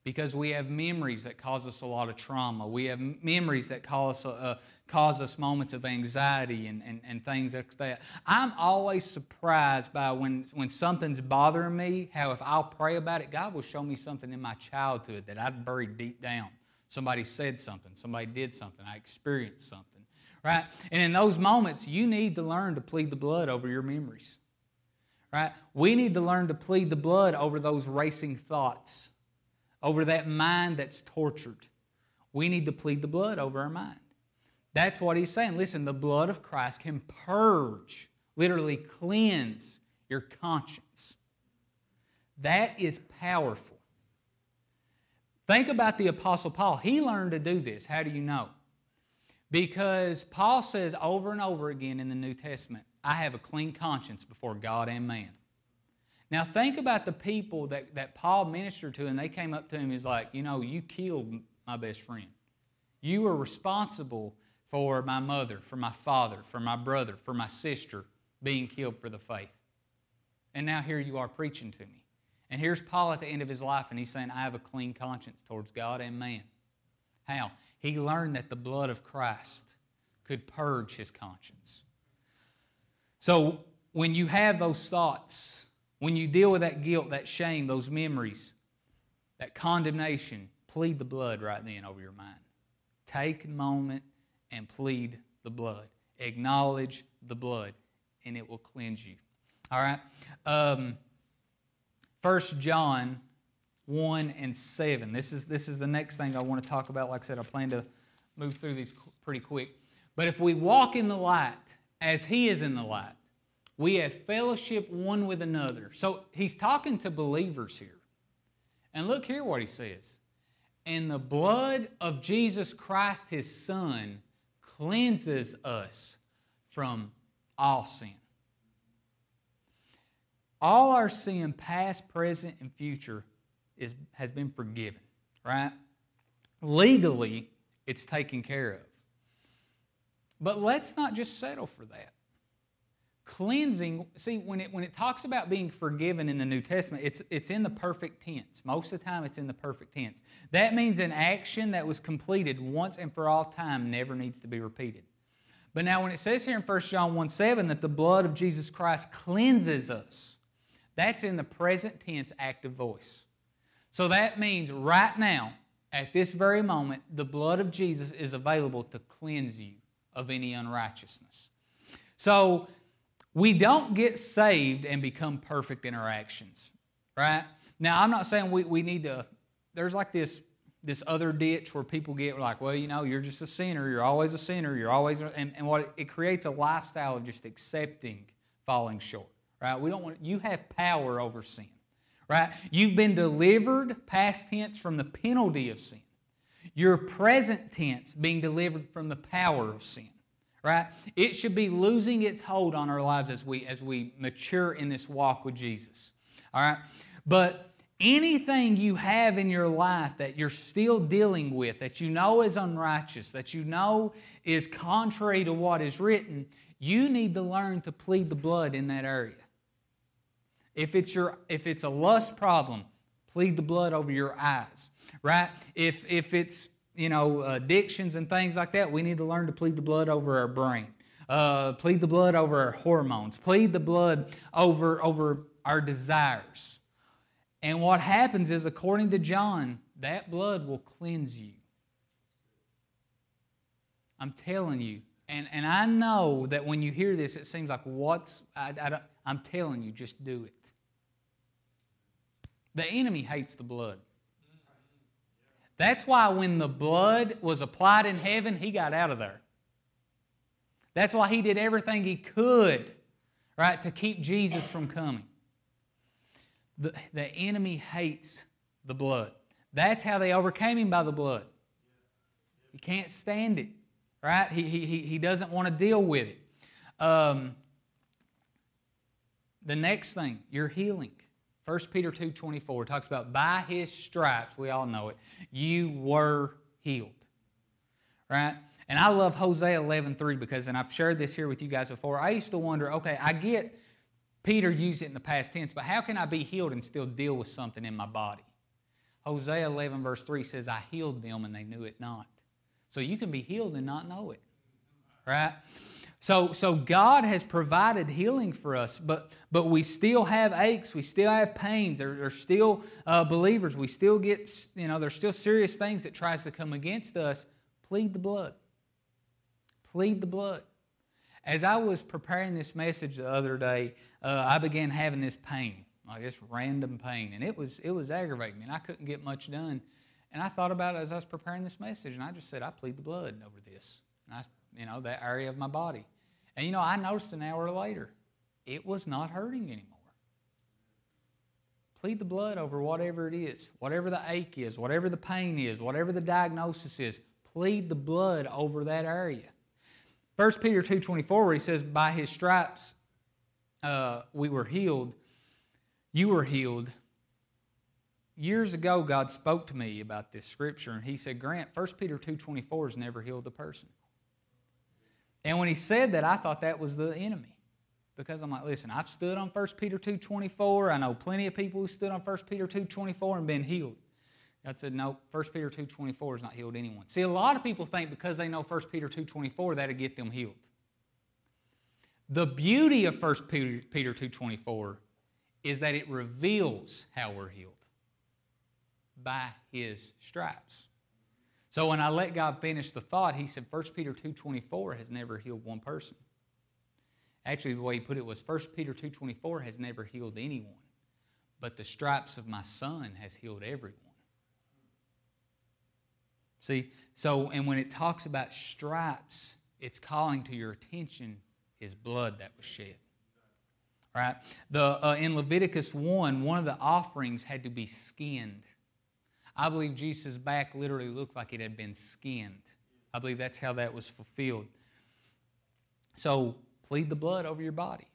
because we have memories that cause us a lot of trauma. We have memories that cause, uh, cause us moments of anxiety and, and, and things like that. I'm always surprised by when, when something's bothering me, how if I'll pray about it, God will show me something in my childhood that I've buried deep down. Somebody said something, somebody did something, I experienced something. Right? And in those moments, you need to learn to plead the blood over your memories right? We need to learn to plead the blood over those racing thoughts, over that mind that's tortured. We need to plead the blood over our mind. That's what he's saying. Listen, the blood of Christ can purge, literally cleanse your conscience. That is powerful. Think about the Apostle Paul. He learned to do this. How do you know? Because Paul says over and over again in the New Testament, I have a clean conscience before God and man. Now, think about the people that, that Paul ministered to, and they came up to him. He's like, You know, you killed my best friend. You were responsible for my mother, for my father, for my brother, for my sister being killed for the faith. And now here you are preaching to me. And here's Paul at the end of his life, and he's saying, I have a clean conscience towards God and man. How? He learned that the blood of Christ could purge his conscience. So when you have those thoughts, when you deal with that guilt, that shame, those memories, that condemnation, plead the blood right then over your mind. Take a moment and plead the blood. Acknowledge the blood, and it will cleanse you. All right? Um, 1 John 1 and 7. This is, this is the next thing I want to talk about. Like I said, I plan to move through these pretty quick. But if we walk in the light, as He is in the light. We have fellowship one with another. So he's talking to believers here. And look here what he says. And the blood of Jesus Christ, his Son, cleanses us from all sin. All our sin, past, present, and future, is, has been forgiven, right? Legally, it's taken care of. But let's not just settle for that. Cleansing, see, when it, when it talks about being forgiven in the New Testament, it's, it's in the perfect tense. Most of the time, it's in the perfect tense. That means an action that was completed once and for all time never needs to be repeated. But now, when it says here in 1 John 1 7 that the blood of Jesus Christ cleanses us, that's in the present tense active voice. So that means right now, at this very moment, the blood of Jesus is available to cleanse you of any unrighteousness. So we don't get saved and become perfect in our actions, right? Now, I'm not saying we, we need to, there's like this this other ditch where people get like, well, you know, you're just a sinner. You're always a sinner. You're always, and, and what it, creates a lifestyle of just accepting falling short, right? We don't want, you have power over sin, right? You've been delivered, past tense, from the penalty of sin. Your present tense being delivered from the power of sin. Right? It should be losing its hold on our lives as we as we mature in this walk with Jesus. All right? But anything you have in your life that you're still dealing with, that you know is unrighteous, that you know is contrary to what is written, you need to learn to plead the blood in that area. If it's, your, if it's a lust problem, plead the blood over your eyes, right? If, if it's, you know, addictions and things like that, we need to learn to plead the blood over our brain. Uh, plead the blood over our hormones. Plead the blood over, over our desires. And what happens is, according to John, that blood will cleanse you. I'm telling you. And, and I know that when you hear this, it seems like, what's, I, I I'm telling you, just do it. The enemy hates the blood. That's why when the blood was applied in heaven, he got out of there. That's why he did everything he could, right, to keep Jesus from coming. The, the enemy hates the blood. That's how they overcame him by the blood. He can't stand it, right? He, he, he doesn't want to deal with it. Um, the next thing, your healing. 1 Peter 2.24 talks about by his stripes, we all know it, you were healed. Right? And I love Hosea 11.3 because, and I've shared this here with you guys before, I used to wonder, okay, I get Peter used it in the past tense, but how can I be healed and still deal with something in my body? Hosea 11, verse 3 says, I healed them and they knew it not. So you can be healed and not know it. Right? So, so God has provided healing for us, but, but we still have aches. We still have pains. There, there's still uh, believers. We still get, you know, there's still serious things that tries to come against us. Plead the blood. Plead the blood. As I was preparing this message the other day, uh, I began having this pain, like this random pain, and it was it was aggravating me, and I couldn't get much done. And I thought about it as I was preparing this message, and I just said, I plead the blood over this. And I you know, that area of my body. And you know, I noticed an hour later, it was not hurting anymore. Plead the blood over whatever it is, whatever the ache is, whatever the pain is, whatever the diagnosis is. Plead the blood over that area. 1 Peter 2.24 where he says, by his stripes uh, we were healed. You were healed. Years ago, God spoke to me about this scripture, and he said, Grant, 1 Peter 2.24 has never healed a person. And when he said that, I thought that was the enemy. Because I'm like, listen, I've stood on 1 Peter 2.24. I know plenty of people who stood on 1 Peter 2.24 and been healed. God said, no, 1 Peter 2.24 has not healed anyone. See, a lot of people think because they know 1 Peter 2.24, that'll get them healed. The beauty of 1 Peter, Peter 2.24 is that it reveals how we're healed by his stripes. So when I let God finish the thought, he said 1 Peter 2.24 has never healed one person. Actually, the way he put it was 1 Peter 2.24 has never healed anyone, but the stripes of my son has healed everyone. See, so, and when it talks about stripes, it's calling to your attention his blood that was shed. Right? The, uh, in Leviticus 1, one of the offerings had to be skinned. I believe Jesus' back literally looked like it had been skinned. I believe that's how that was fulfilled. So plead the blood over your body,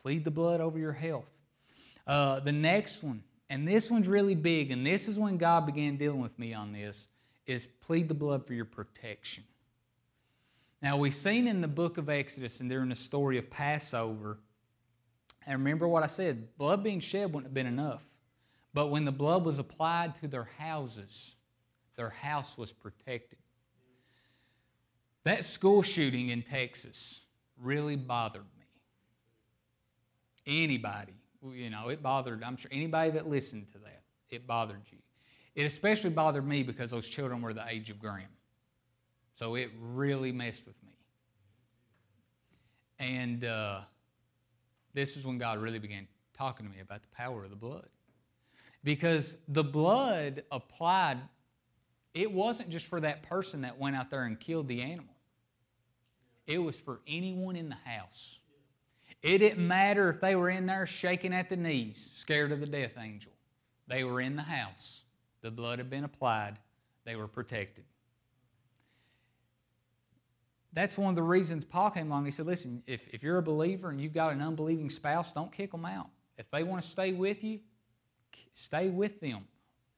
plead the blood over your health. Uh, the next one, and this one's really big, and this is when God began dealing with me on this, is plead the blood for your protection. Now, we've seen in the book of Exodus and during the story of Passover, and remember what I said blood being shed wouldn't have been enough. But when the blood was applied to their houses, their house was protected. That school shooting in Texas really bothered me. Anybody, you know, it bothered, I'm sure anybody that listened to that, it bothered you. It especially bothered me because those children were the age of Graham. So it really messed with me. And uh, this is when God really began talking to me about the power of the blood. Because the blood applied, it wasn't just for that person that went out there and killed the animal, it was for anyone in the house. It didn't matter if they were in there shaking at the knees, scared of the death angel. They were in the house. The blood had been applied, they were protected. That's one of the reasons Paul came along. He said, Listen, if, if you're a believer and you've got an unbelieving spouse, don't kick them out. If they want to stay with you, stay with them.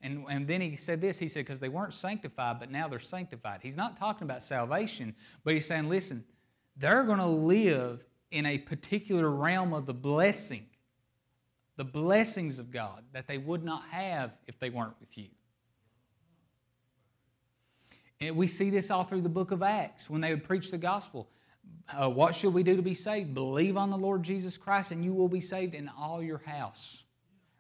And, and then he said this he said, because they weren't sanctified, but now they're sanctified. He's not talking about salvation, but he's saying, listen, they're going to live in a particular realm of the blessing, the blessings of God that they would not have if they weren't with you. And we see this all through the book of Acts when they would preach the gospel. Uh, what should we do to be saved? Believe on the Lord Jesus Christ, and you will be saved in all your house.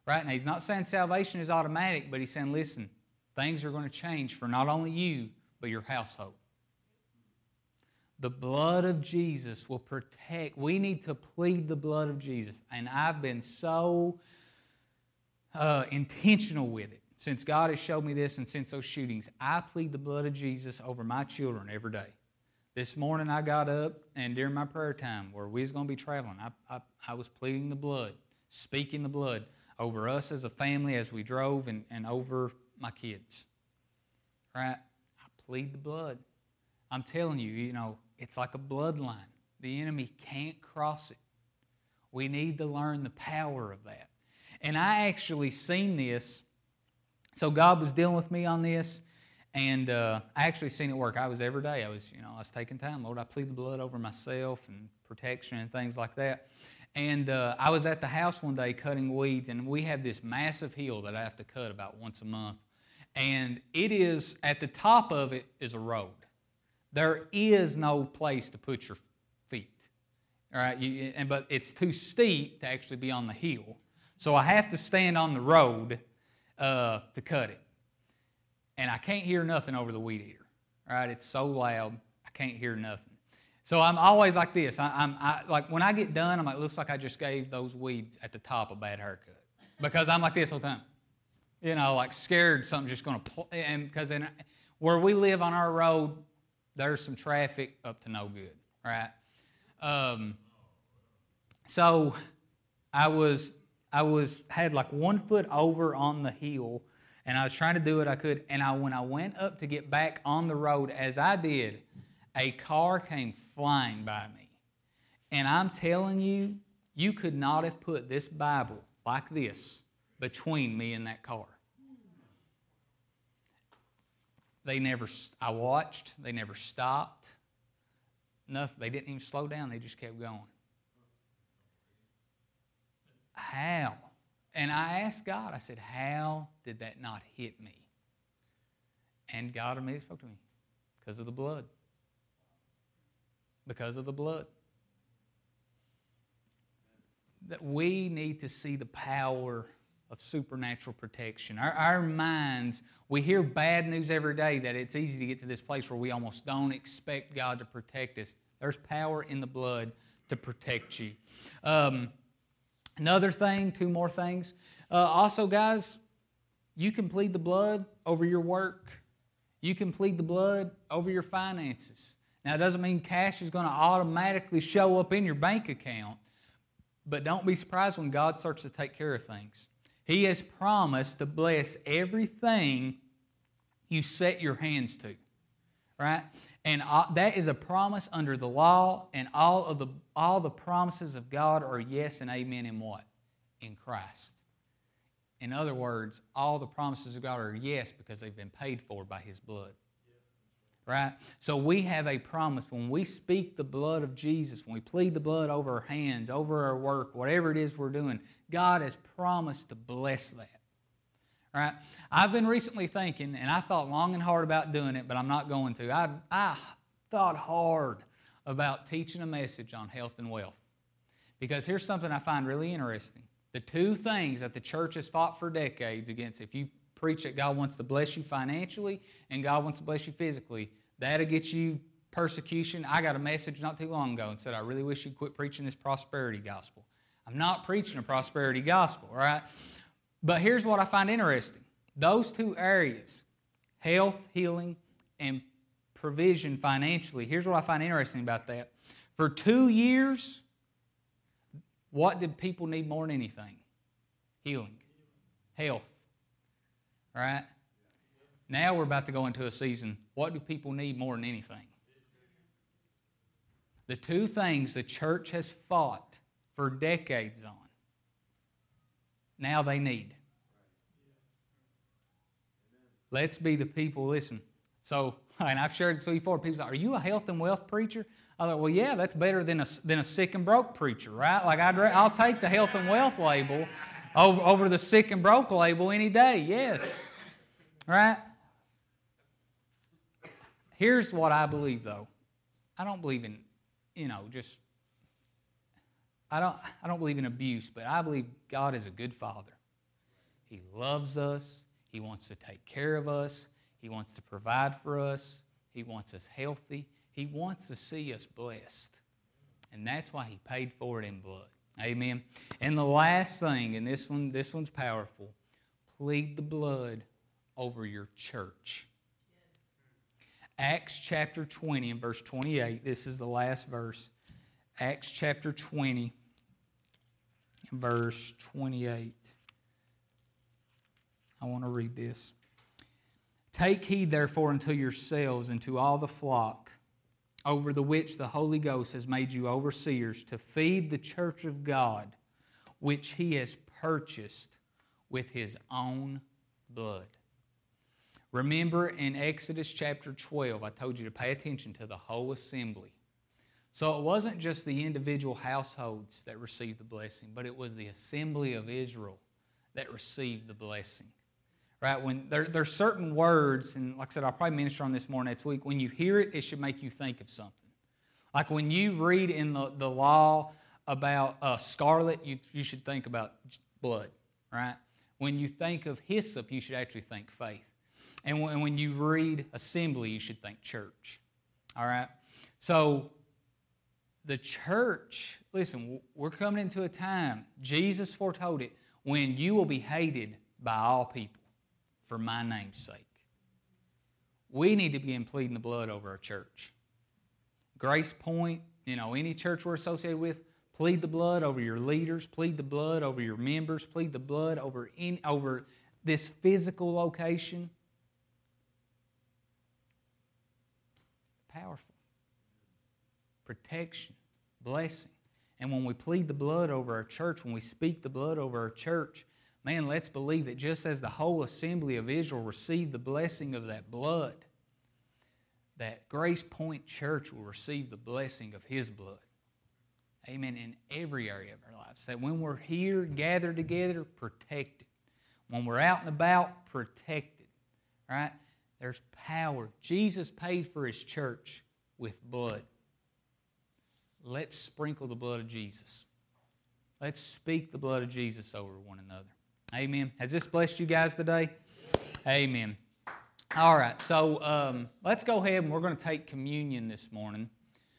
Right? Now, he's not saying salvation is automatic, but he's saying, listen, things are going to change for not only you, but your household. The blood of Jesus will protect. We need to plead the blood of Jesus. And I've been so uh, intentional with it since God has showed me this and since those shootings. I plead the blood of Jesus over my children every day. This morning I got up and during my prayer time where we was going to be traveling, I, I, I was pleading the blood, speaking the blood over us as a family as we drove and, and over my kids. Right? I plead the blood. I'm telling you, you know, it's like a bloodline. The enemy can't cross it. We need to learn the power of that. And I actually seen this. So God was dealing with me on this, and uh, I actually seen it work. I was every day. I was, you know, I was taking time. Lord, I plead the blood over myself and protection and things like that. And uh, I was at the house one day cutting weeds, and we have this massive hill that I have to cut about once a month. And it is, at the top of it is a road. There is no place to put your feet. All right, you, and, but it's too steep to actually be on the hill. So I have to stand on the road uh, to cut it. And I can't hear nothing over the weed eater. All right, it's so loud, I can't hear nothing. So I'm always like this. I, am like when I get done, I'm like, looks like I just gave those weeds at the top a bad haircut because I'm like this all the time. You know, like scared something's just going to. Pl- and because in where we live on our road, there's some traffic up to no good, right? Um, so I was I was had like one foot over on the hill, and I was trying to do what I could. And I when I went up to get back on the road, as I did, a car came flying by me. And I'm telling you, you could not have put this Bible like this between me and that car. They never, I watched, they never stopped. Nothing, they didn't even slow down, they just kept going. How? And I asked God, I said, How did that not hit me? And God immediately spoke to me because of the blood because of the blood. That we need to see the power of supernatural protection. Our, our minds, we hear bad news every day that it's easy to get to this place where we almost don't expect God to protect us. There's power in the blood to protect you. Um, another thing, two more things. Uh, also, guys, you can plead the blood over your work. You can plead the blood over your finances. Now, it doesn't mean cash is going to automatically show up in your bank account, but don't be surprised when God starts to take care of things. He has promised to bless everything you set your hands to, right? And uh, that is a promise under the law, and all of the all the promises of God are yes and amen in what? In Christ. In other words, all the promises of God are yes because they've been paid for by His blood right? So we have a promise. When we speak the blood of Jesus, when we plead the blood over our hands, over our work, whatever it is we're doing, God has promised to bless that. Right? I've been recently thinking, and I thought long and hard about doing it, but I'm not going to. I, I thought hard about teaching a message on health and wealth. Because here's something I find really interesting. The two things that the church has fought for decades against, if you preach that God wants to bless you financially and God wants to bless you physically. That'll get you persecution. I got a message not too long ago and said, I really wish you'd quit preaching this prosperity gospel. I'm not preaching a prosperity gospel, right? But here's what I find interesting those two areas, health, healing, and provision financially, here's what I find interesting about that. For two years, what did people need more than anything? Healing, health. Right? Now we're about to go into a season. What do people need more than anything? The two things the church has fought for decades on, now they need. Let's be the people, listen. So, and I've shared this before. People say, Are you a health and wealth preacher? I thought, Well, yeah, that's better than a, than a sick and broke preacher, right? Like, I'd, I'll take the health and wealth label over, over the sick and broke label any day, yes. Right? Here's what I believe, though. I don't believe in, you know, just I don't, I don't believe in abuse, but I believe God is a good father. He loves us. He wants to take care of us. He wants to provide for us. He wants us healthy. He wants to see us blessed. And that's why he paid for it in blood. Amen. And the last thing, and this one, this one's powerful, plead the blood over your church. Acts chapter 20 and verse 28. This is the last verse. Acts chapter 20 and verse 28. I want to read this. Take heed, therefore, unto yourselves and to all the flock over the which the Holy Ghost has made you overseers to feed the church of God, which he has purchased with his own blood. Remember in Exodus chapter 12, I told you to pay attention to the whole assembly. So it wasn't just the individual households that received the blessing, but it was the assembly of Israel that received the blessing. Right? When there, there's certain words, and like I said, I'll probably minister on this more next week. When you hear it, it should make you think of something. Like when you read in the, the law about uh, scarlet, you, you should think about blood, right? When you think of hyssop, you should actually think faith. And when, when you read assembly, you should think church. All right? So the church, listen, we're coming into a time, Jesus foretold it, when you will be hated by all people for my name's sake. We need to begin pleading the blood over our church. Grace Point, you know, any church we're associated with, plead the blood over your leaders, plead the blood over your members, plead the blood over, in, over this physical location. Powerful protection, blessing. And when we plead the blood over our church, when we speak the blood over our church, man, let's believe that just as the whole assembly of Israel received the blessing of that blood, that Grace Point Church will receive the blessing of His blood. Amen. In every area of our lives. That when we're here, gathered together, protected. When we're out and about, protected. Right? There's power. Jesus paid for His church with blood. Let's sprinkle the blood of Jesus. Let's speak the blood of Jesus over one another. Amen. Has this blessed you guys today? Amen. All right, so um, let's go ahead and we're going to take communion this morning.